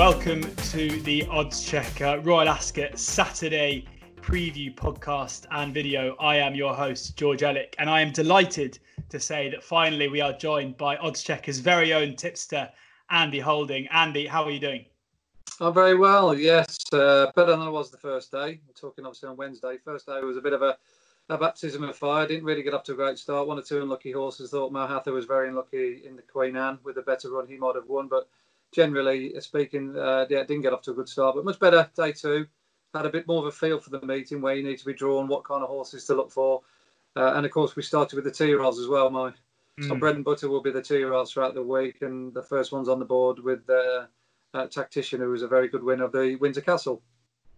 Welcome to the Oddschecker Royal Ascot Saturday preview podcast and video. I am your host, George Elek, and I am delighted to say that finally we are joined by Oddschecker's very own tipster, Andy Holding. Andy, how are you doing? I'm very well, yes. Uh, better than I was the first day. I'm talking obviously on Wednesday. First day was a bit of a, a baptism of fire. Didn't really get up to a great start. One or two unlucky horses. Thought Mohaather was very unlucky in the Queen Anne. With a better run, he might have won. But generally speaking, uh, yeah, didn't get off to a good start. But much better day two. Had a bit more of a feel for the meeting where you need to be drawn, what kind of horses to look for. Uh, and of course, we started with the two-year-olds as well. My, mm. my bread and butter will be the two-year-olds throughout the week, and the first one's on the board with uh, uh, Tactical, who was a very good winner of the Windsor Castle.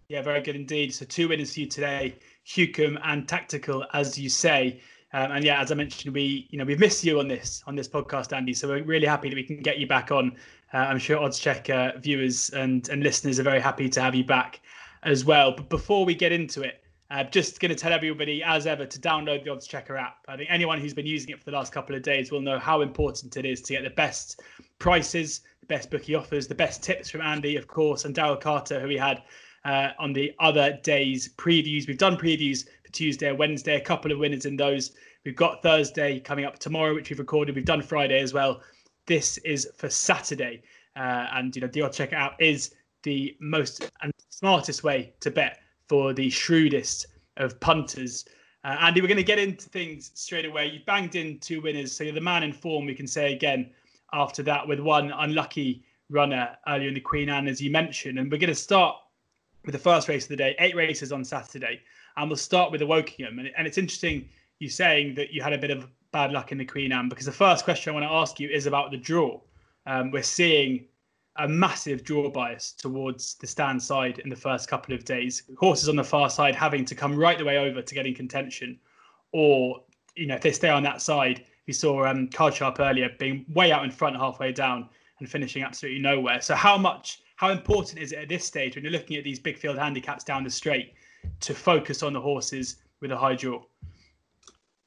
Yeah, very good indeed. So two winners for you today, Hukum and Tactical, as you say. Um, and yeah, as I mentioned, we you know we've missed you on this on this podcast, Andy. So we're really happy that we can get you back on. Uh, I'm sure Oddschecker viewers and and listeners are very happy to have you back as well. But before we get into it, uh, just going to tell everybody, as ever, to download the Oddschecker app. I think anyone who's been using it for the last couple of days will know how important it is to get the best prices, the best bookie offers, the best tips from Andy, of course, and Daryl Carter, who we had uh, on the other days' previews. We've done previews for Tuesday Wednesday, a couple of winners in those. We've got Thursday coming up tomorrow, which we've recorded. We've done Friday as well. This is for Saturday. Uh, and, you know, the Checker app is the most and smartest way to bet for the shrewdest of punters. Uh, Andy, we're going to get into things straight away. You banged in two winners, so you're the man in form, we can say again, after that, with one unlucky runner earlier in the Queen Anne, as you mentioned. And we're going to start with the first race of the day, eight races on Saturday. And we'll start with the Wokingham. And, and it's interesting you saying that you had a bit of bad luck in the Queen Anne, because the first question I want to ask you is about the draw. Um, we're seeing a massive draw bias towards the stand side in the first couple of days. Horses on the far side having to come right the way over to getting contention, or you know if they stay on that side, we saw um, Card Sharp earlier being way out in front halfway down and finishing absolutely nowhere. So how much, how important is it at this stage when you're looking at these big field handicaps down the straight to focus on the horses with a high draw?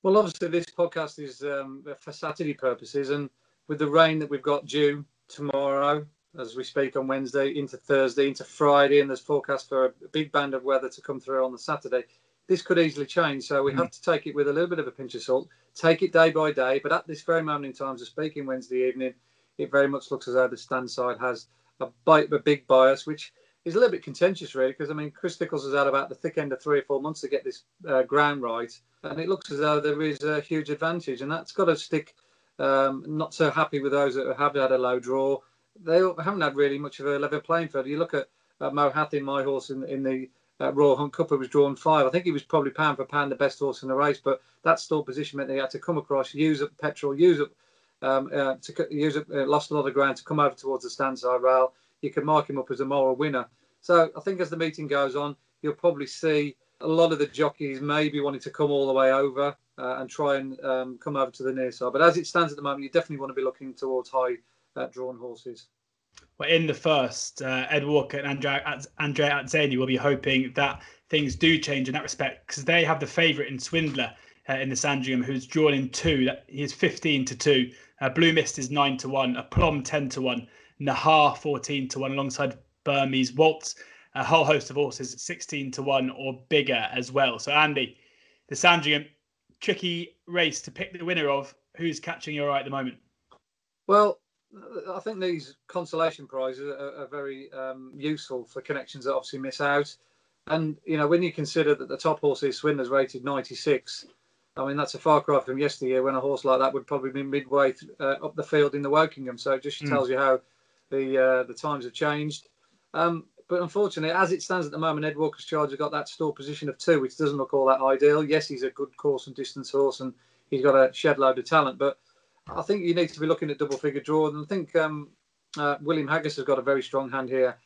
Well, obviously this podcast is um, for Saturday purposes, and with the rain that we've got due tomorrow as we speak on Wednesday into Thursday into Friday, and there's forecast for a big band of weather to come through on the Saturday. This could easily change, so we mm. have to take it with a little bit of a pinch of salt. Take it day by day, but at this very moment in time, as speaking Wednesday evening, it very much looks as though the stand side has a, bite, a big bias, which is a little bit contentious, really, because I mean, Chris Nicholls has had about the thick end of three or four months to get this uh, ground right, and it looks as though there is a huge advantage, and that's got to stick. Um, not so happy with those that have had a low draw they haven't had really much of a level playing field. You look at uh, Mohaather, my horse in, in the uh, Royal Hunt Cup, who was drawn five. I think he was probably pound for pound the best horse in the race, but that stall position meant they had to come across, use up petrol, use up, um, uh, to use up, uh, lost a lot of ground to come over towards the standside rail. You can mark him up as a moral winner. So I think as the meeting goes on, you'll probably see a lot of the jockeys maybe wanting to come all the way over uh, and try and um, come over to the near side. But as it stands at the moment, you definitely want to be looking towards high uh, drawn horses. Well, in the first, uh, Ed Walker and Andrea, Andrea Atzeni will be hoping that things do change in that respect because they have the favourite in Swindler uh, in the Sandringham, who's drawn in two. That he is 15 to two. Uh, Blue Mist is nine to one. A Aplomb 10 to one. Nahar 14 to one, alongside Burmese Waltz. A whole host of horses 16 to one or bigger as well. So Andy, the Sandringham, tricky race to pick the winner of. Who's catching your eye at the moment? Well, I think these consolation prizes are, are very um, useful for connections that obviously miss out. And you know, when you consider that the top horse is Swindler's rated 96, I mean that's a far cry from yesteryear when a horse like that would probably be midway th- uh, up the field in the Wokingham. So it just mm. tells you how the uh, the times have changed. Um, but unfortunately, as it stands at the moment, Ed Walker's Charge has got that store position of two, which doesn't look all that ideal. Yes, he's a good course and distance horse, and he's got a shed load of talent, but I think you need to be looking at double figure draw. And I think um, uh, William Haggas has got a very strong hand here.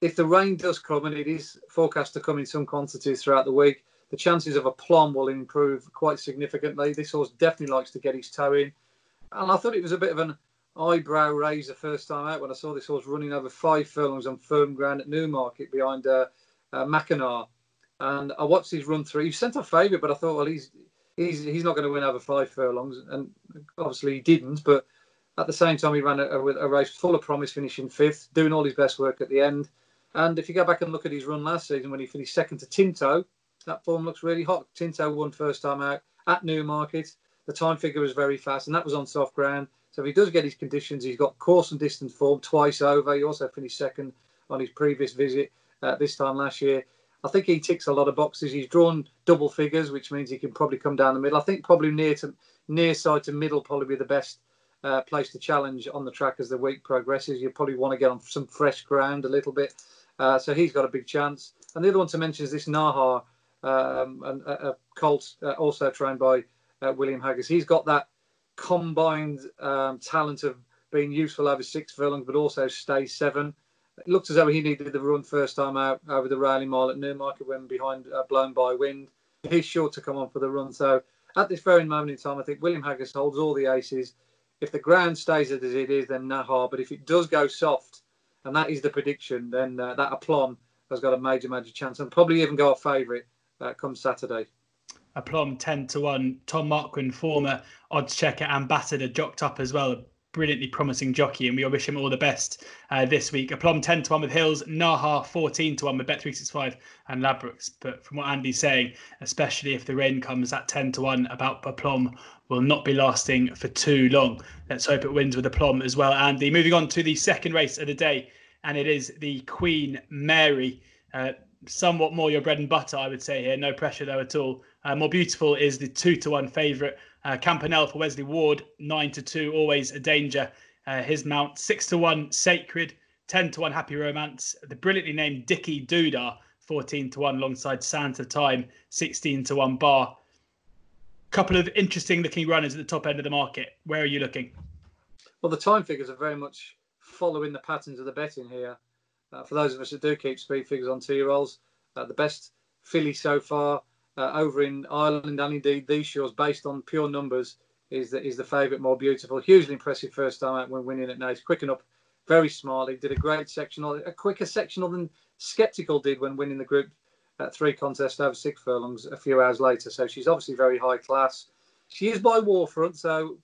If the rain does come, and it is forecast to come in some quantities throughout the week, the chances of Aplomb will improve quite significantly. This horse definitely likes to get his toe in. And I thought it was a bit of an eyebrow raiser first time out when I saw this horse running over five furlongs on firm ground at Newmarket behind uh, uh, Mackinac. And I watched his run through. He sent a favourite, but I thought, well, he's he's he's not going to win over five furlongs, and obviously he didn't. But At the same time, he ran a, a race full of promise, finishing fifth, doing all his best work at the end. And if you go back and look at his run last season when he finished second to Tinto, that form looks really hot. Tinto won first time out at Newmarket. The time figure was very fast, and that was on soft ground. So if he does get his conditions, he's got course and distance form twice over. He also finished second on his previous visit uh, this time last year. I think he ticks a lot of boxes. He's drawn double figures, which means he can probably come down the middle. I think probably near to near side to middle probably be the best uh, place to challenge on the track as the week progresses. You probably want to get on some fresh ground a little bit. Uh, so he's got a big chance. And the other one to mention is this Nahar, um, a, a colt uh, also trained by uh, William Haggas. He's got that combined um, talent of being useful over six furlongs, but also stay seven. It looked as though he needed the run first time out over the railing mile at Newmarket when behind uh, blown by wind. He's sure to come on for the run. So at this very moment in time, I think William Haggas holds all the aces. If the ground stays as it is, then Nahar. But if it does go soft, and that is the prediction, then uh, that Aplomb has got a major, major chance and probably even go a favourite uh, come Saturday. Aplomb 10 to 1. Tom Marquand, former oddschecker ambassador, jocked up as well A brilliantly promising jockey, and we wish him all the best uh, this week. Aplomb 10 to 1 with Hills, Nahar 14 to 1 with Bet365 and Ladbrokes. But from what Andy's saying, especially if the rain comes at 10 to 1, about Aplomb will not be lasting for too long. Let's hope it wins with Aplomb as well, Andy. Moving on to the second race of the day, and it is the Queen Mary. Uh, somewhat more your bread and butter, I would say here. No pressure though at all. Uh, more beautiful is the two to one favourite uh, Campanelle for Wesley Ward, nine to two, always a danger. Uh, his mount six to one, Sacred, ten to one, Happy Romance. The brilliantly named Dicky Duda, fourteen to one, alongside Santa Time, sixteen to one, Bar. Couple of interesting looking runners at the top end of the market. Where are you looking? Well, the time figures are very much following the patterns of the betting here. Uh, for those of us that do keep speed figures on two-year-olds, uh, the best filly so far uh, over in Ireland and indeed these shores, based on pure numbers, is the, is the favourite more beautiful. Hugely impressive first time out when winning at Naas. Quicken up very smartly. Did a great sectional, a quicker sectional than Skeptical did when winning the group at three contests over six furlongs a few hours later. So she's obviously very high class. She is by War Front, so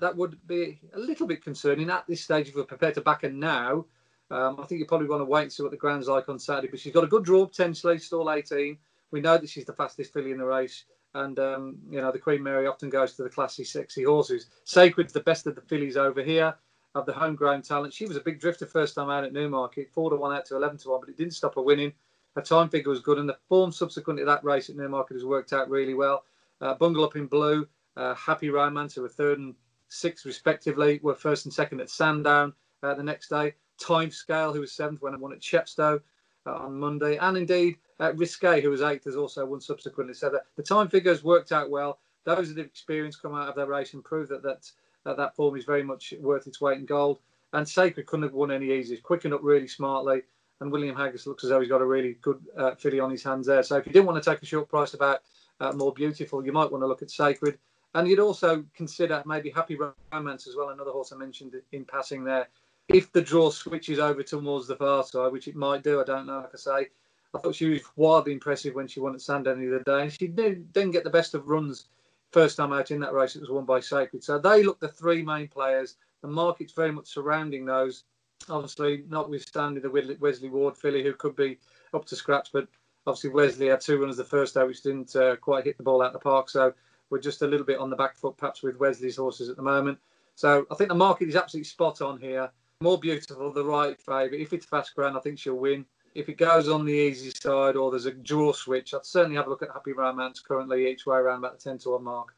that would be a little bit concerning at this stage if we're prepared to back her now. Um, I think you probably want to wait and see what the ground's like on Saturday, but she's got a good draw potentially, stall 18. We know that she's the fastest filly in the race. And, um, you know, the Queen Mary often goes to the classy, sexy horses. Sacred's the best of the fillies over here, of the homegrown talent. She was a big drifter first time out at Newmarket, 4 to 1 out to 11 to 1, but it didn't stop her winning. Her time figure was good, and the form subsequent to that race at Newmarket has worked out really well. Uh, Bungle Up in Blue, uh, Happy Romance, who were third and sixth respectively, were first and second at Sandown uh, the next day. Time Scale, who was seventh when I won at Chepstow on Monday, and indeed uh, Risque, who was eighth, has also won subsequently. So the, the time figures worked out well. Those that have experience come out of their race and prove that that, that that form is very much worth its weight in gold. And Sacred couldn't have won any easier. Quicken up really smartly. And William Haggas looks as though he's got a really good uh, filly on his hands there. So if you didn't want to take a short price about uh, more beautiful, you might want to look at Sacred. And you'd also consider maybe Happy Romance as well, another horse I mentioned in passing there. If the draw switches over towards the far side, which it might do, I don't know, like I say, I thought she was wildly impressive when she won at Sandown the other day. And she did, didn't get the best of runs first time out in that race. It was won by Sacred. So they look the three main players. The market's very much surrounding those. Obviously, notwithstanding the Wesley Ward filly, who could be up to scratch, but obviously Wesley had two runners the first day, which didn't uh, quite hit the ball out the park. So we're just a little bit on the back foot, perhaps with Wesley's horses at the moment. So I think the market is absolutely spot on here. More beautiful, the right favourite. If it's fast ground, I think she'll win if it goes on the easy side or there's a draw switch, I'd certainly have a look at Happy Romance currently each way around about the 10 to 1 mark.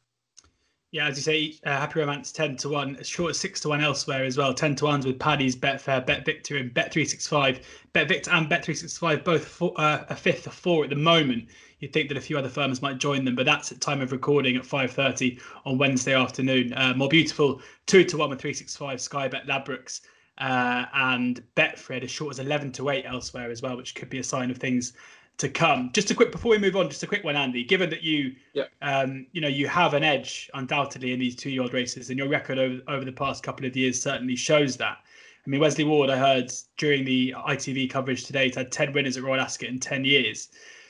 Yeah, as you say, uh, Happy Romance 10 to 1, as short as 6 to 1 elsewhere as well. 10 to 1s with Paddy's, Betfair, BetVictor, and Bet365. BetVictor and Bet365 both four, uh, a fifth of four at the moment. You'd think that a few other firms might join them, but that's at time of recording at 5.30 on Wednesday afternoon. Uh, more beautiful, 2 to 1 with 365, Sky Bet Ladbrokes uh, and Betfred as short as 11 to 8 elsewhere as well, which could be a sign of things to come. Just a quick before we move on, just a quick one, Andy. Given that you, um, you know, you have an edge undoubtedly in these two-year-old races, and your record over, over the past couple of years certainly shows that. I mean, Wesley Ward, I heard during the ITV coverage today, had 10 winners at Royal Ascot in 10 years.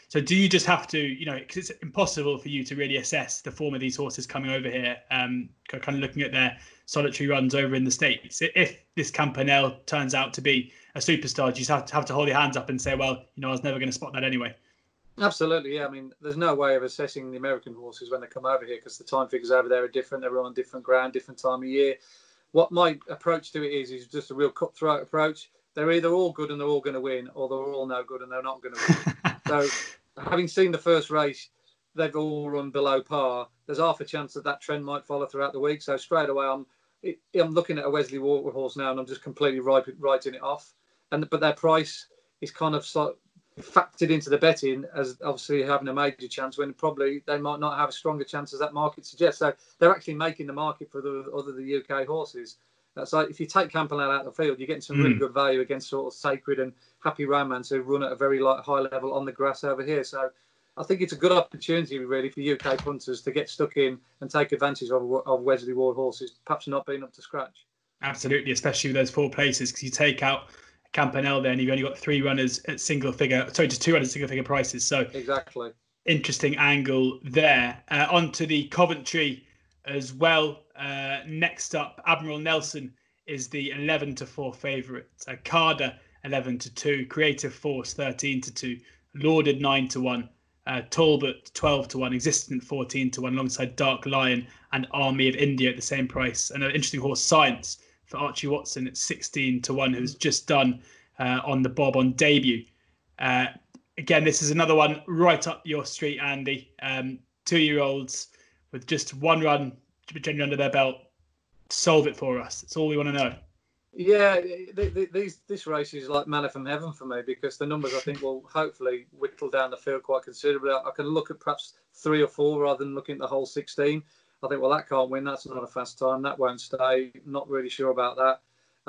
So do you just have to, you know, because it's impossible for you to really assess the form of these horses coming over here, um, kind of looking at their solitary runs over in the States. If this Campanelle turns out to be a superstar, you just have to, have to hold your hands up and say, well, you know, I was never going to spot that anyway. Absolutely, yeah. I mean, there's no way of assessing the American horses when they come over here because the time figures over there are different. They're on different ground, different time of year. What my approach to it is is just a real cutthroat approach. They're either all good and they're all going to win, or they're all no good and they're not going to win. so having seen the first race, they've all run below par. There's half a chance that that trend might follow throughout the week. So straight away, I'm I'm looking at a Wesley Walker horse now, and I'm just completely writing it off. And but their price is kind of factored into the betting as obviously having a major chance when probably they might not have a stronger chance as that market suggests. So they're actually making the market for the other the UK horses. So if you take Campanelle out of the field, you're getting some really mm. good value against sort of Sacred and Happy Romance who run at a very high level on the grass over here. So I think it's a good opportunity really for UK punters to get stuck in and take advantage of, of Wesley Ward horses, perhaps not being up to scratch. Absolutely, especially with those four places, because you take out Campanelle there and you've only got three runners at single figure, sorry, just two runners single figure prices. So exactly interesting angle there. Uh, on to the Coventry as well. Uh, next up, Admiral Nelson is the 11 to 4 favourite. Uh, Qaader 11 to 2. Creative Force 13 to 2. Lauded 9 to 1. Uh, Talbot 12 to 1. Existent 14 to 1 alongside Dark Lion and Army of India at the same price. And an interesting horse, Science, for Archie Watson at 16 to 1, who's just done uh, on the Bob on debut. Uh, again, this is another one right up your street, Andy. Um, two year olds with just one run generally under their belt solve it for us. That's all we want to know. Yeah, these this race is like manna from heaven for me because the numbers I think will hopefully whittle down the field quite considerably. I can look at perhaps three or four rather than looking at the whole 16. I think, well, that can't win. That's not a fast time. That won't stay. Not really sure about that.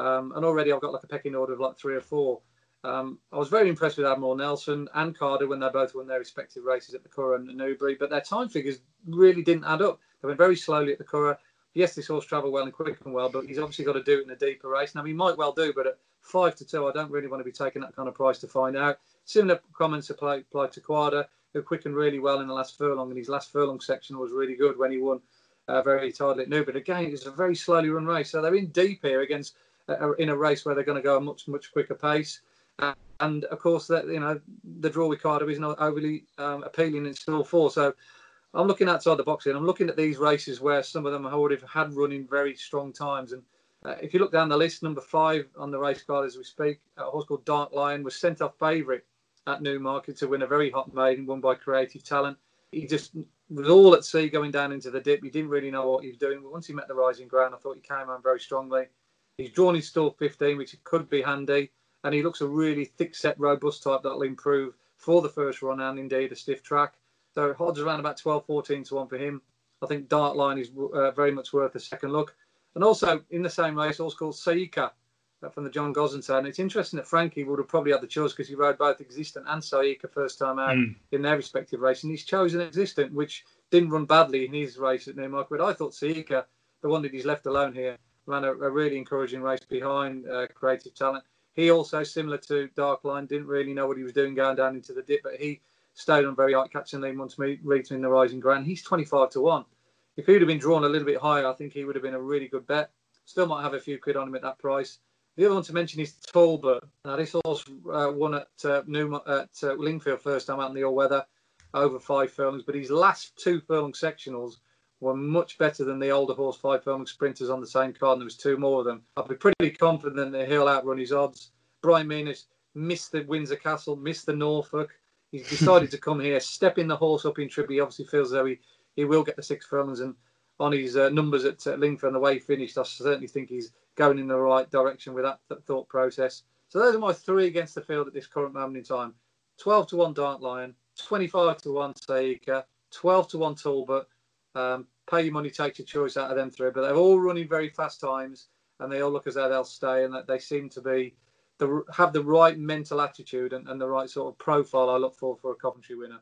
Um, and already I've got like a pecking order of like three or four. Um, I was very impressed with Admiral Nelson and Qaader when they both won their respective races at the Curragh and the Newbury, but their time figures really didn't add up. They went very slowly at the Curragh. Yes, this horse travelled well and quick and well, but he's obviously got to do it in a deeper race. Now he might well do, but at five to two, I don't really want to be taking that kind of price to find out. Similar comments apply, apply to Qaader, who quickened really well in the last furlong, and his last furlong section was really good when he won uh, very tidily at New. But again, it's a very slowly run race, so they're in deep here against uh, in a race where they're going to go a much much quicker pace. Uh, and of course, that you know the draw with Cardiff is not overly um, appealing in still four. So I'm looking outside the box here. I'm looking at these races where some of them have already had running very strong times. And uh, if you look down the list, number five on the race card as we speak, a horse called Dark Lion was sent off favourite at Newmarket to win a very hot maiden, won by Creative Talent. He just was all at sea going down into the dip. He didn't really know what he was doing. But once he met the rising ground, I thought he came on very strongly. He's drawn his stall 15, which could be handy and he looks a really thick set, robust type that'll improve for the first run and indeed a stiff track. So odds around about 12, 14 to 1 for him. I think Dark Lion is uh, very much worth a second look. And also in the same race, also called Saika uh, from the John Gosden side. And it's interesting that Frankie would have probably had the choice because he rode both Existent and Saika first time out mm. in their respective race. And he's chosen Existent, which didn't run badly in his race at Newmarket. But I thought Saika, the one that he's left alone here, ran a, a really encouraging race behind uh, Creative Talent. He also, similar to Dark Lion, didn't really know what he was doing going down into the dip, but he stayed on very high catching lead once reaching the rising ground. He's 25 to 1. If he'd have been drawn a little bit higher, I think he would have been a really good bet. Still might have a few quid on him at that price. The other one to mention is Talbot. Now, this horse uh, won at, uh, New, at uh, Lingfield first time out in the all weather, over five furlongs, but his last two furlong sectionals were much better than the older horse five furlong sprinters on the same card. And there was two more of them. I'd be pretty confident that he'll outrun his odds. Brian Meehan missed the Windsor Castle, missed the Norfolk. He's decided to come here, stepping the horse up in trip. He obviously feels though he, he will get the six furlongs. And on his uh, numbers at uh, Lingfield and the way he finished, I certainly think he's going in the right direction with that th- thought process. So those are my three against the field at this current moment in time. 12 to 1 Dark Lion, 25 to 1 Saika, 12 to 1 Talbot, um, pay your money, take your choice out of them three. But they're all running very fast times, and they all look as though they'll stay, and that they seem to be the have the right mental attitude and, and the right sort of profile I look for for a Coventry winner.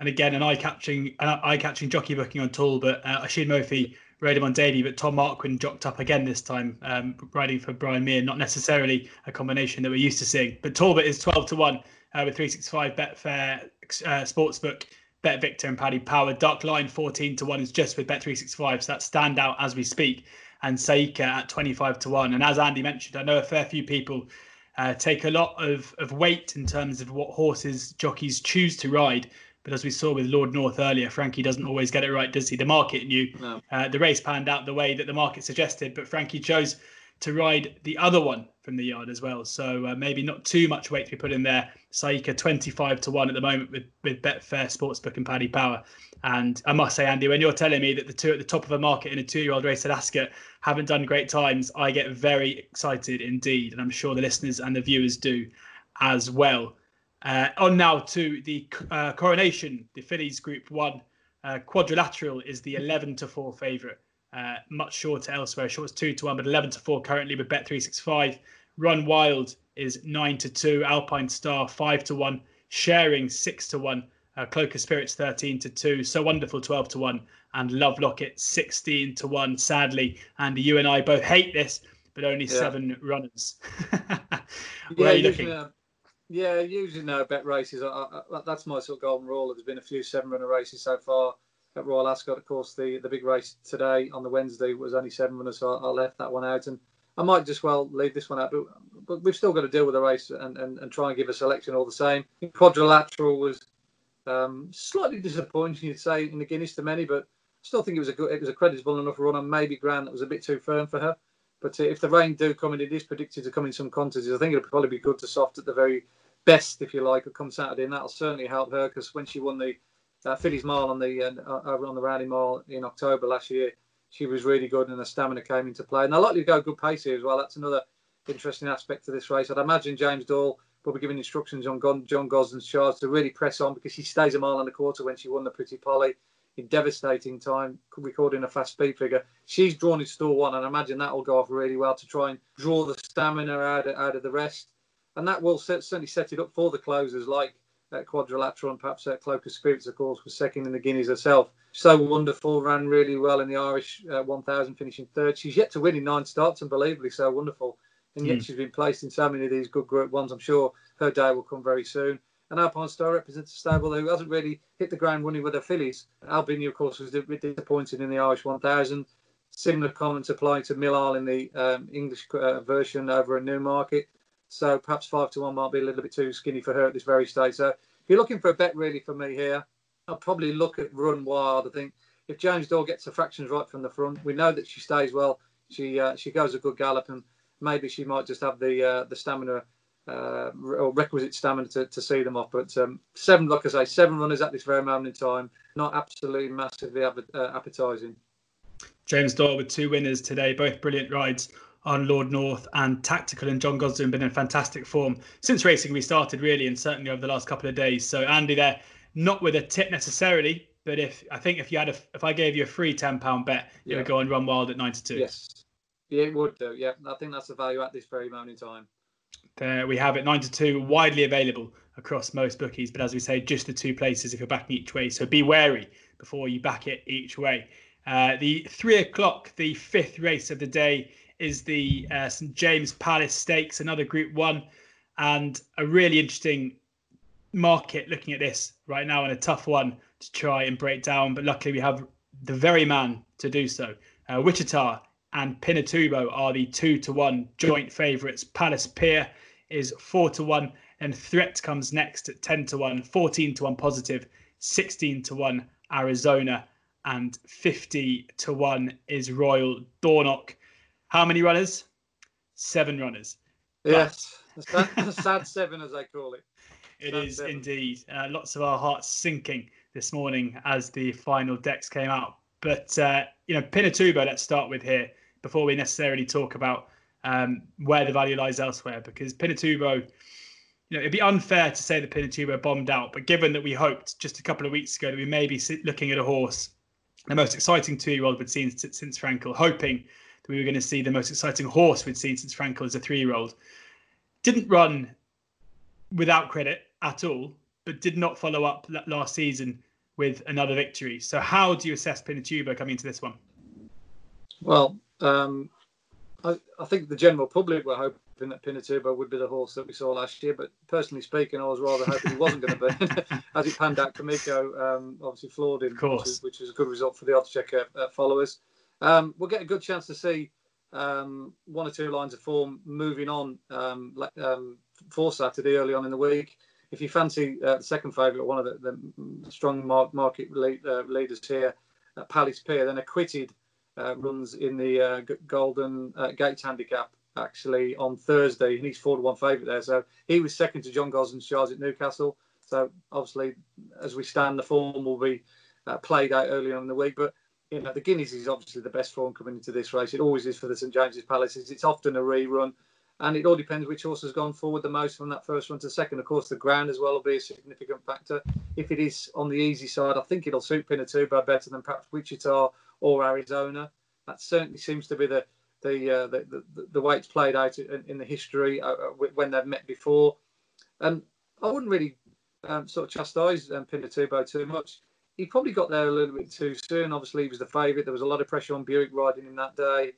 And again, an eye-catching, an eye-catching jockey booking on Talbot. Uh, Oisin Murphy rode him on debut, but Tom Marquand jocked up again this time, um, riding for Brian Meehan. Not necessarily a combination that we're used to seeing, but Talbot is 12 to one uh, with 365 Betfair uh, Sportsbook, BetVictor and Paddy Power. Dark Lion 14 to 1 is just with Bet365, so that's stand out as we speak. And Saika at 25 to 1. And as Andy mentioned, I know a fair few people uh, take a lot of, of weight in terms of what horses jockeys choose to ride. But as we saw with Lord North earlier, Frankie doesn't always get it right, does he? The market knew no. uh, the race panned out the way that the market suggested, but Frankie chose to ride the other one from the yard as well. So uh, maybe not too much weight to be put in there. Saika 25 to 1 at the moment with, with Betfair Sportsbook and Paddy Power. And I must say, Andy, when you're telling me that the two at the top of a market in a two year old race at Ascot haven't done great times, I get very excited indeed. And I'm sure the listeners and the viewers do as well. Uh, on now to the uh, coronation, the fillies Group One. Uh, quadrilateral is the 11 to 4 favourite. Uh, much shorter elsewhere. Short's 2 to 1, but 11 to 4 currently with Bet365. Run Wild is 9 to 2. Alpine Star 5 to 1. Sharing 6 to 1. Uh, Cloak of Spirits 13 to 2. So Wonderful 12 to 1. And Love Locket 16 to 1. Sadly, Andy, you and I both hate this, but only yeah. seven runners. Where yeah, are you looking? Uh, yeah, usually no bet races. I, I, that's my sort of golden rule. There's been a few seven runner races so far at Royal Ascot. Of course, the, the big race today on the Wednesday was only seven runners, so I, I left that one out. And I might just well leave this one out, but, but we've still got to deal with the race and, and, and try and give a selection all the same. Quadrilateral was um, slightly disappointing, you'd say, in the Guinness to many, but I still think it was a good, it was a creditable enough run maybe Grand that was a bit too firm for her. But uh, if the rain do come in, it is predicted to come in some contests. I think it'll probably be good to soft at the very best, if you like, or come Saturday, and that'll certainly help her because when she won the uh, Fillies Mile on the uh, over on the Rowley Mile in October last year, she was really good and the stamina came into play. And they're likely to go good pace here as well. That's another interesting aspect to this race. I'd imagine James Doyle will be giving instructions on John Gosden's charge to really press on because she stays a mile and a quarter when she won the Pretty Polly in devastating time, recording a fast speed figure. She's drawn in stall one, and I imagine that will go off really well to try and draw the stamina out of, out of the rest. And that will certainly set it up for the closers like uh, Quadrilateral and perhaps uh, Cloak of Spirits, of course, was second in the Guineas herself. So wonderful, ran really well in the Irish uh, 1000, finishing third. She's yet to win in nine starts, unbelievably so wonderful. And yet mm. she's been placed in so many of these good group ones. I'm sure her day will come very soon. And Alpine Star represents a stable who hasn't really hit the ground running with her fillies. Albigna, of course, was a bit disappointed in the Irish 1000. Similar comments applying to Millisle in the um, English uh, version over in Newmarket. So perhaps five to one might be a little bit too skinny for her at this very stage. So if you're looking for a bet really for me here, I'll probably look at Run Wild. I think if James Doyle gets the fractions right from the front, we know that she stays well. She uh, she goes a good gallop, and maybe she might just have the uh, the stamina uh, or requisite stamina to, to see them off. But um, seven, like I say, seven runners at this very moment in time, not absolutely massively uh, appetising. James Doyle with two winners today, both brilliant rides on Lord North and Tactical and John Gosden been in fantastic form since racing restarted, really, and certainly over the last couple of days. So Andy, there not with a tip necessarily, but if I think if you had a if I gave you a free ten pound bet, you yeah. would go and run wild at ninety two. Yes, yeah, it would do. Yeah, I think that's the value at this very moment in time. There we have it, 92, widely available across most bookies. But as we say, just the two places if you're backing each way. So be wary before you back it each way. Uh, the three o'clock, the fifth race of the day is the uh, St James Palace Stakes, another Group One, and a really interesting market looking at this right now and a tough one to try and break down. But luckily, we have the very man to do so. Uh, Wichita and Pinatubo are the two to one joint favourites. Palace Pier is four to one, and Threat comes next at 10 to one, 14 to one positive, 16 to one Arizona, and 50 to one is Royal Dornoch. How many runners? Seven runners. Yes, sad, sad seven as I call it. It sad is seven. indeed. Uh, lots of our hearts sinking this morning as the final decks came out. But uh, you know, Pinatubo. Let's start with here before we necessarily talk about um, where the value lies elsewhere, because Pinatubo. You know, it'd be unfair to say that Pinatubo bombed out, but given that we hoped just a couple of weeks ago that we may be looking at a horse, the most exciting two-year-old we'd seen since Frankel, hoping we were going to see the most exciting horse we'd seen since Frankel as a three-year-old. Didn't run without credit at all, but did not follow up last season with another victory. So how do you assess Pinatubo coming into this one? Well, um, I, I, think the general public were hoping that Pinatubo would be the horse that we saw last year. But personally speaking, I was rather hoping he wasn't going to be. As it panned out, Kameko um, obviously floored him, which is, which is, a good result for the Oddschecker uh, followers. Um, we'll get a good chance to see um, one or two lines of form moving on um, um, for Saturday early on in the week. If you fancy uh, the second favourite, one of the, the strong market lead, uh, leaders here, uh, Palace Pier, then acquitted uh, runs in the uh, Golden uh, Gates handicap actually on Thursday, and he's four to one favourite there. So he was second to John Gosden's charge at Newcastle. So obviously, as we stand, the form will be uh, played out early on in the week. But you know, the Guineas is obviously the best form coming into this race. It always is for the St James's Palaces. It's often a rerun, and it all depends which horse has gone forward the most from that first run to second. Of course, the ground as well will be a significant factor. If it is on the easy side, I think it'll suit Pinatubo better than perhaps Wichita or Arizona. That certainly seems to be the the uh, the, the, the, way it's played out in, in the history uh, uh when they've met before. And I wouldn't really um, sort of chastise um, Pinatubo too much. He probably got there a little bit too soon. Obviously, he was the favourite. There was a lot of pressure on Buick riding him that day,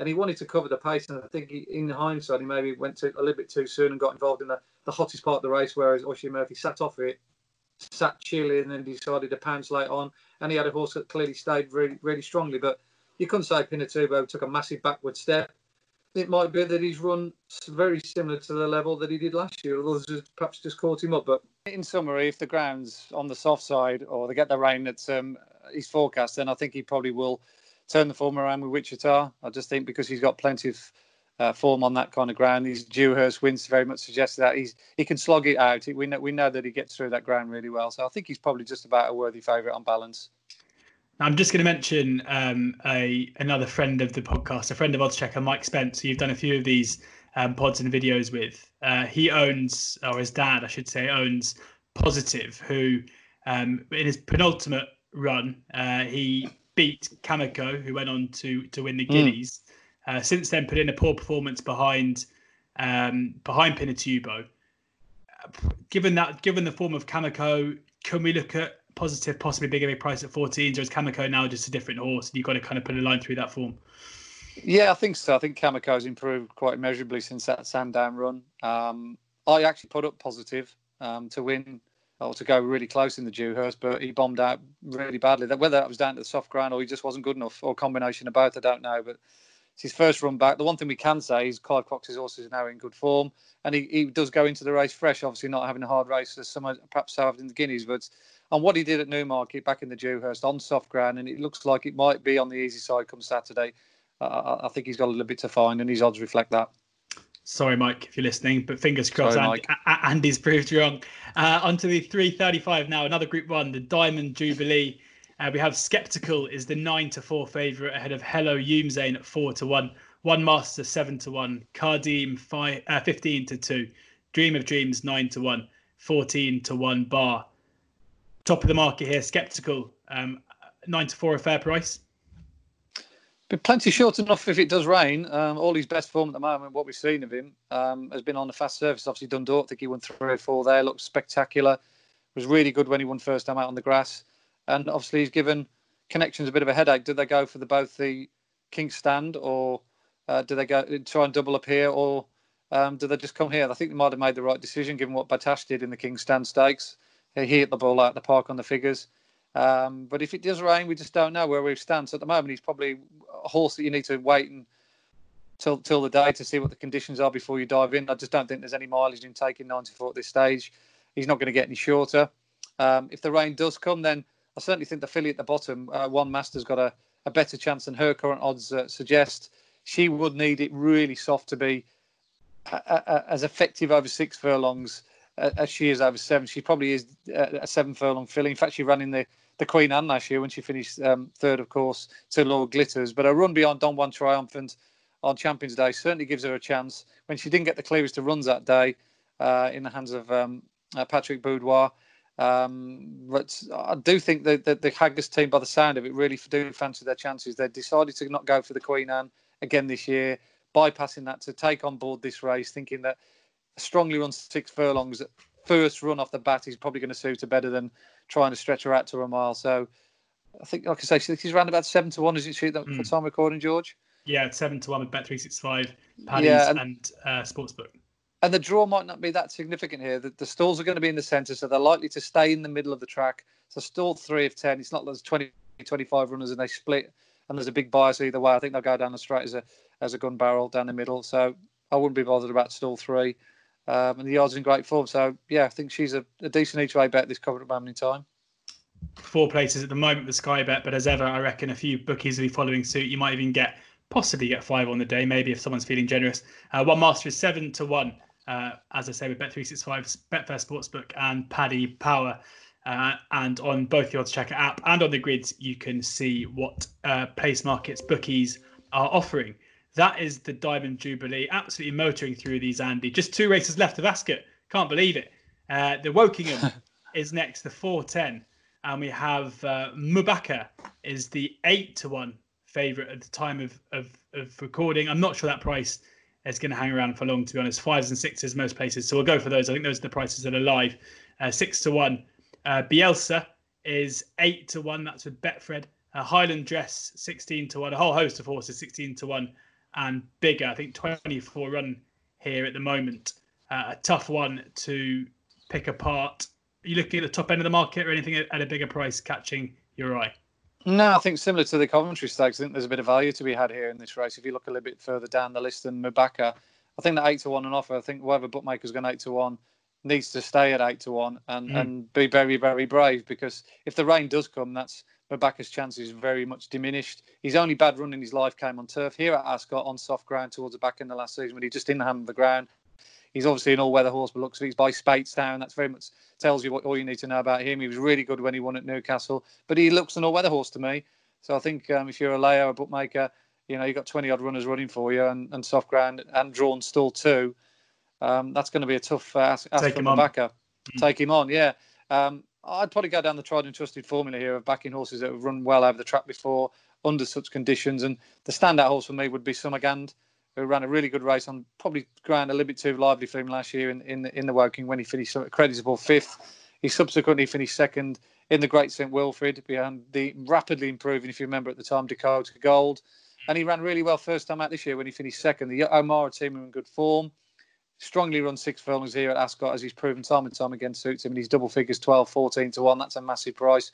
and he wanted to cover the pace. And I think he, in hindsight, he maybe went to, a little bit too soon and got involved in the, the hottest part of the race, whereas Oisin Murphy sat off it, sat chilly, and then decided to pounce late on. And he had a horse that clearly stayed really, really strongly, but you couldn't say Pinatubo took a massive backward step. It might be that he's run very similar to the level that he did last year. Others perhaps just caught him up. But in summary, if the ground's on the soft side or they get the rain that's um, he's forecast, then I think he probably will turn the form around with Wichita. I just think because he's got plenty of uh, form on that kind of ground. His Dewhurst wins very much suggests that he's he can slog it out. We know we know that he gets through that ground really well. So I think he's probably just about a worthy favourite on balance. I'm just going to mention um, a another friend of the podcast, a friend of Oddschecker, Mike Spence, who you've done a few of these um, pods and videos with. Uh, he owns, or his dad, I should say, owns Positive, who um, in his penultimate run, uh, he beat Kameko, who went on to to win the hmm. Guineas. Mm. Uh, since then, put in a poor performance behind um, behind Pinatubo. Given that, given the form of Kameko, can we look at positive, possibly bigger big price at 14s, or is Kameko now just a different horse? And you've got to kind of put a line through that form. Yeah, I think so. I think Kameko's improved quite measurably since that Sandown run. Um, I actually put up positive um, to win or to go really close in the Dewhurst, but he bombed out really badly. That whether that was down to the soft ground or he just wasn't good enough, or combination of both, I don't know. But it's his first run back. The one thing we can say is Clive Cox's horse is now in good form, and he, he does go into the race fresh. Obviously, not having a hard race as some perhaps have in the Guineas, but on what he did at Newmarket back in the Dewhurst on soft ground, and it looks like it might be on the easy side come Saturday. Uh, I think he's got a little bit to find, and his odds reflect that. Sorry, Mike, if you're listening, but fingers crossed, Sorry, and, Andy's proved wrong. Uh, on to the 335 now, another Group One, the Diamond Jubilee. Uh, we have Skeptical is the nine to four favourite ahead of Hello Youmzain at four to one. One Master seven to one. Khaadem five, uh, fifteen to two. Dream of Dreams nine to one. Fourteen to one. Bar top of the market here. Skeptical, um, nine to four, a fair price. Been plenty short enough if it does rain. Um, all his best form at the moment, what we've seen of him, um, has been on the fast surface. Obviously, Dundalk, I think he won three or four there. Looked spectacular. Was really good when he won first time out on the grass. And obviously, he's given connections a bit of a headache. Do they go for the both the King Stand or uh, do they go try and double up here or um, do they just come here? I think they might have made the right decision given what Battaash did in the King Stand Stakes he hit the ball out the park on the figures. Um, but if it does rain, we just don't know where we stand. So at the moment, he's probably a horse that you need to wait and till till the day to see what the conditions are before you dive in. I just don't think there's any mileage in taking 94 at this stage. He's not going to get any shorter. Um, if the rain does come, then I certainly think the filly at the bottom, uh, One Master's got a, a better chance than her current odds uh, suggest. She would need it really soft to be a, a, as effective over six furlongs as she is over seven. She probably is a seven furlong filly. In fact, she ran in the, the Queen Anne last year when she finished um, third, of course, to Lord Glitters. But her run beyond Donjuan Triumphant on Champions Day certainly gives her a chance. When she didn't get the clearest of runs that day uh, in the hands of um, uh, Patrick Boudot. Um, but I do think that, that the Haggas team, by the sound of it, really do fancy their chances. They decided to not go for the Queen Anne again this year, bypassing that to take on board this race, thinking that strongly run six furlongs, first run off the bat, he's probably going to suit her better than trying to stretch her out to a mile. So I think, like I say, she's around about seven to one, isn't she, at the mm. time recording, George? Yeah, seven to one with Bet three six five, Paddy's yeah, and, and uh, Sportsbook. And the draw might not be that significant here. The, the stalls are going to be in the centre, so they're likely to stay in the middle of the track. So stall three of ten. It's not there's 20, 25 runners and they split, and there's a big bias either way. I think they'll go down the straight as a as a gun barrel down the middle. So I wouldn't be bothered about stall three. Um, and the odds in great form. So yeah, I think she's a, a decent each way bet this covered moment in time four places at the moment with Sky Bet, but as ever, I reckon a few bookies will be following suit. You might even get possibly get five on the day, maybe if someone's feeling generous. Uh, one master is seven to one, uh, as I say, with Bet365, Betfair Sportsbook, and Paddy Power. Uh, and on both the Oddschecker app and on the grids, you can see what uh, place markets bookies are offering. That is the Diamond Jubilee, absolutely motoring through these, Andy. Just two races left of Ascot. Can't believe it. Uh, the Wokingham is next, the 410 and we have uh, Mubaka is the eight to one favorite at the time of, of, of recording. I'm not sure that price is going to hang around for long, to be honest. Fives and sixes most places, so we'll go for those. I think those are the prices that are live. Uh, six to one. Uh, Bielsa is eight to one. That's with Betfred. Uh, Highland Dress sixteen to one. A whole host of horses sixteen to one, and bigger. I think twenty four run here at the moment. Uh, a tough one to pick apart. Are you looking at the top end of the market or anything at a bigger price catching your eye? No, I think similar to the Coventry Stakes, I think there's a bit of value to be had here in this race. If you look a little bit further down the list than Mubaka, I think that eight to one and offer. I think whatever bookmaker's going eight to one needs to stay at eight to one and, mm. and be very very brave because if the rain does come, that's Mubaka's chances very much diminished. His only bad run in his life came on turf here at Ascot on soft ground towards the back end of last season when he just didn't hammer the ground. He's obviously an all-weather horse, but looks he's by Speightstown. That's very much tells you what all you need to know about him. He was really good when he won at Newcastle, but he looks an all-weather horse to me. So I think um, if you're a layer, a bookmaker, you know you've got 20 odd runners running for you, and, and soft ground and drawn still too. Um, that's going to be a tough uh, ask, ask Take from backer. Mm-hmm. Take him on, yeah. Um, I'd probably go down the tried and trusted formula here of backing horses that have run well over the track before under such conditions. And the standout horse for me would be Summerghand who ran a really good race on probably ground a little bit too lively for him last year in in, in the Woking when he finished creditable fifth. He subsequently finished second in the Great St Wilfrid behind the rapidly improving, if you remember at the time, Dakota Gold. And he ran really well first time out this year when he finished second. The O'Meara team are in good form. Strongly run six furlongs here at Ascot as he's proven time and time again suits him. And he's double figures 12, 14 to 1. That's a massive price.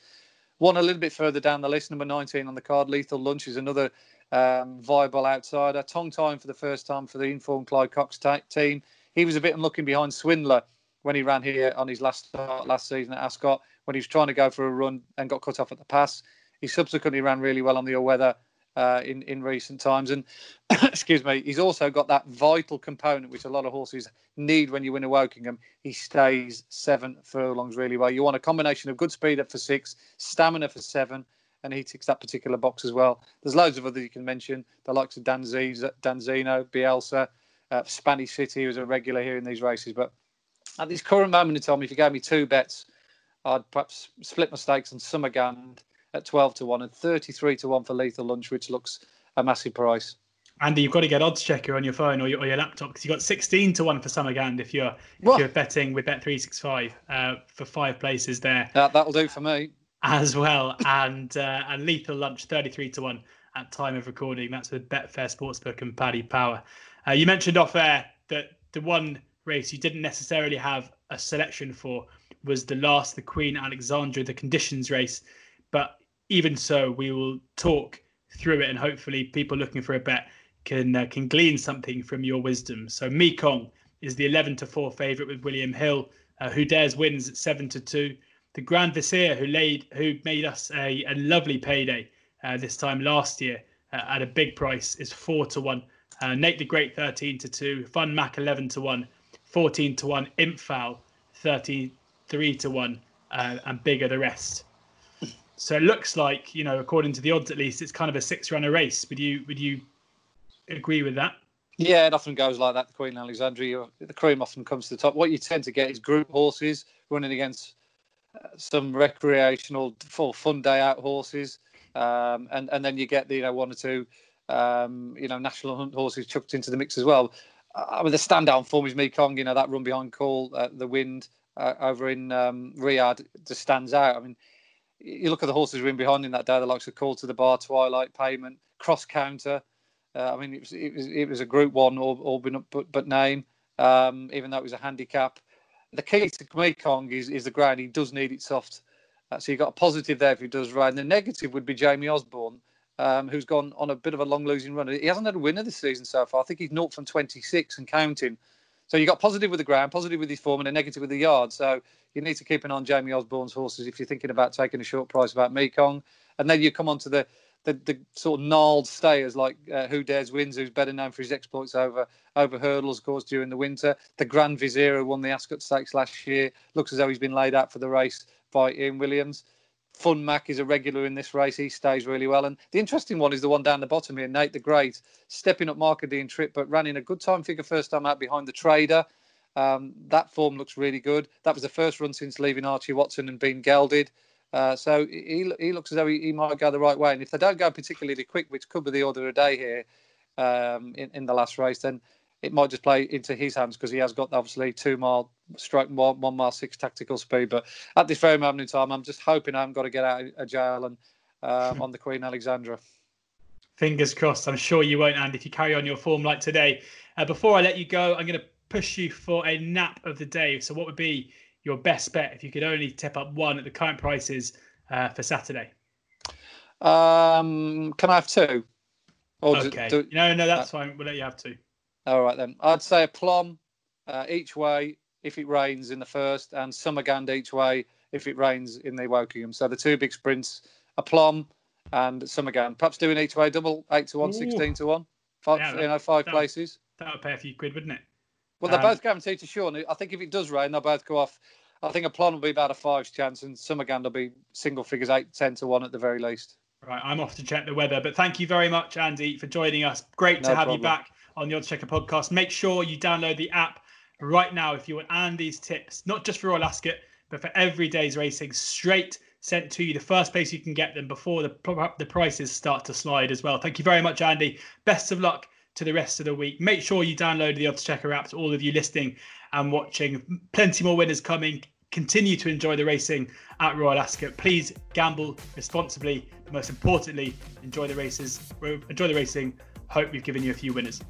One a little bit further down the list, number 19 on the card, Lethal Lunch is another um, viable outsider. Tongue time for the first time for the informed Clive Cox t- team. He was a bit unlucky behind Swindler when he ran here on his last start last season at Ascot when he was trying to go for a run and got cut off at the pass. He subsequently ran really well on the all-weather uh, in in recent times, and excuse me, he's also got that vital component which a lot of horses need when you win a Wokingham. He stays seven furlongs really well. You want a combination of good speed up for six, stamina for seven, and he ticks that particular box as well. There's loads of others you can mention, the likes of Danzino, Bielsa, uh, Spanish City, who's a regular here in these races. But at this current moment in time, if you gave me two bets, I'd perhaps split my stakes on Summerghand at 12 to 1 and 33 to 1 for Lethal Lunch, which looks a massive price. Andy, you've got to get oddschecker on your phone or your, or your laptop because you've got 16 to 1 for Summerghand if you're if you're betting with Bet365 uh, for five places there. That, that'll do for me as well, and uh, and Lethal Lunch thirty three to one at time of recording. That's with Betfair Sportsbook and Paddy Power. Uh, you mentioned off air that the one race you didn't necessarily have a selection for was the last, the Queen Alexandra, the conditions race. But even so, we will talk through it, and hopefully, people looking for a bet can uh, can glean something from your wisdom. So Mekong is the eleven to four favourite with William Hill, uh, who dares wins at seven to two the Grand Vizier, who laid, who made us a, a lovely payday uh, this time last year uh, at a big price, is four to one. Uh, Nate the Great, thirteen to two. Fun Mac, eleven to one. 14 to one. Imphal, 33 to one, uh, and bigger the rest. So it looks like, you know, according to the odds at least, it's kind of a six-runner race. Would you would you agree with that? Yeah, it often goes like that. The Queen Alexandra, the cream often comes to the top. What you tend to get is group horses running against some recreational full fun day out horses, um, and and then you get the you know one or two um, you know national hunt horses chucked into the mix as well. I mean, the standout form is Mekong. You know that run behind Call, uh, the Wind uh, over in um, Riyadh just stands out. I mean, you look at the horses in behind in that day, the likes of Call to the Bar, Twilight Payment, Cross Counter. Uh, I mean, it was, it was it was a Group One all, all been but, but name, um, even though it was a handicap. The key to Mekong is is the ground. He does need it soft. Uh, so you've got a positive there if he does ride. And the negative would be Jamie Osborne, um, who's gone on a bit of a long losing run. He hasn't had a winner this season so far. I think he's 0 from 26 and counting. So you got positive with the ground, positive with his form, and a negative with the yard. So you need to keep an eye on Jamie Osborne's horses if you're thinking about taking a short price about Mekong. And then you come on to the the, the sort of gnarled stayers like uh, Who Dares Wins, who's better known for his exploits over over hurdles, of course, during the winter. The Grand Vizier, who won the Ascot Stakes last year, looks as though he's been laid out for the race by Ian Williams. Fun Mac is a regular in this race. He stays really well. And the interesting one is the one down the bottom here, Nate the Great, stepping up Markadine trip, but ran in a good time figure first time out behind the trader. Um, that form looks really good. That was the first run since leaving Archie Watson and being gelded. Uh, so he, he looks as though he, he, might go the right way. And if they don't go particularly quick, which could be the order of the day here um, in, in the last race, then it might just play into his hands because he has got obviously two mile stroke one, one mile six tactical speed. But at this very moment in time, I'm just hoping I haven't got to get out of jail and um, on the Queen Alexandra. Fingers crossed. I'm sure you won't, and if you carry on your form like today. Uh, before I let you go, I'm going to push you for a nap of the day. So, what would be your best bet if you could only tip up one at the current prices uh, for Saturday? Um, can I have two? Or okay. Do, do, no, no, that's uh, fine. We'll let you have two. All right then. I'd say a plum uh, each way if it rains in the first, and Summerghand each way if it rains in the Wokingham. So the two big sprints, a plum and Summerghand. Perhaps doing each way double, eight to one, Ooh. 16 to one, five, yeah, that, you know, five that, places. That would pay a few quid, wouldn't it? Well, they're um, both guaranteed to Sean. I think if it does rain, they'll both go off. I think a plum will be about a five chance, and Summerghand will be single figures, eight, ten to one at the very least. Right, I'm off to check the weather. But thank you very much, Andy, for joining us. Great no to have problem. you back on the oddschecker podcast. Make sure you download the app right now if you want Andy's tips, not just for Royal Ascot, but for every day's racing, straight sent to you. The first place you can get them before the the prices start to slide as well. Thank you very much, Andy. Best of luck to the rest of the week. Make sure you download the oddschecker app to all of you listening and watching. Plenty more winners coming. Continue to enjoy the racing at Royal Ascot. Please gamble responsibly. Most importantly, enjoy the races. Enjoy the racing. Hope we've given you a few winners.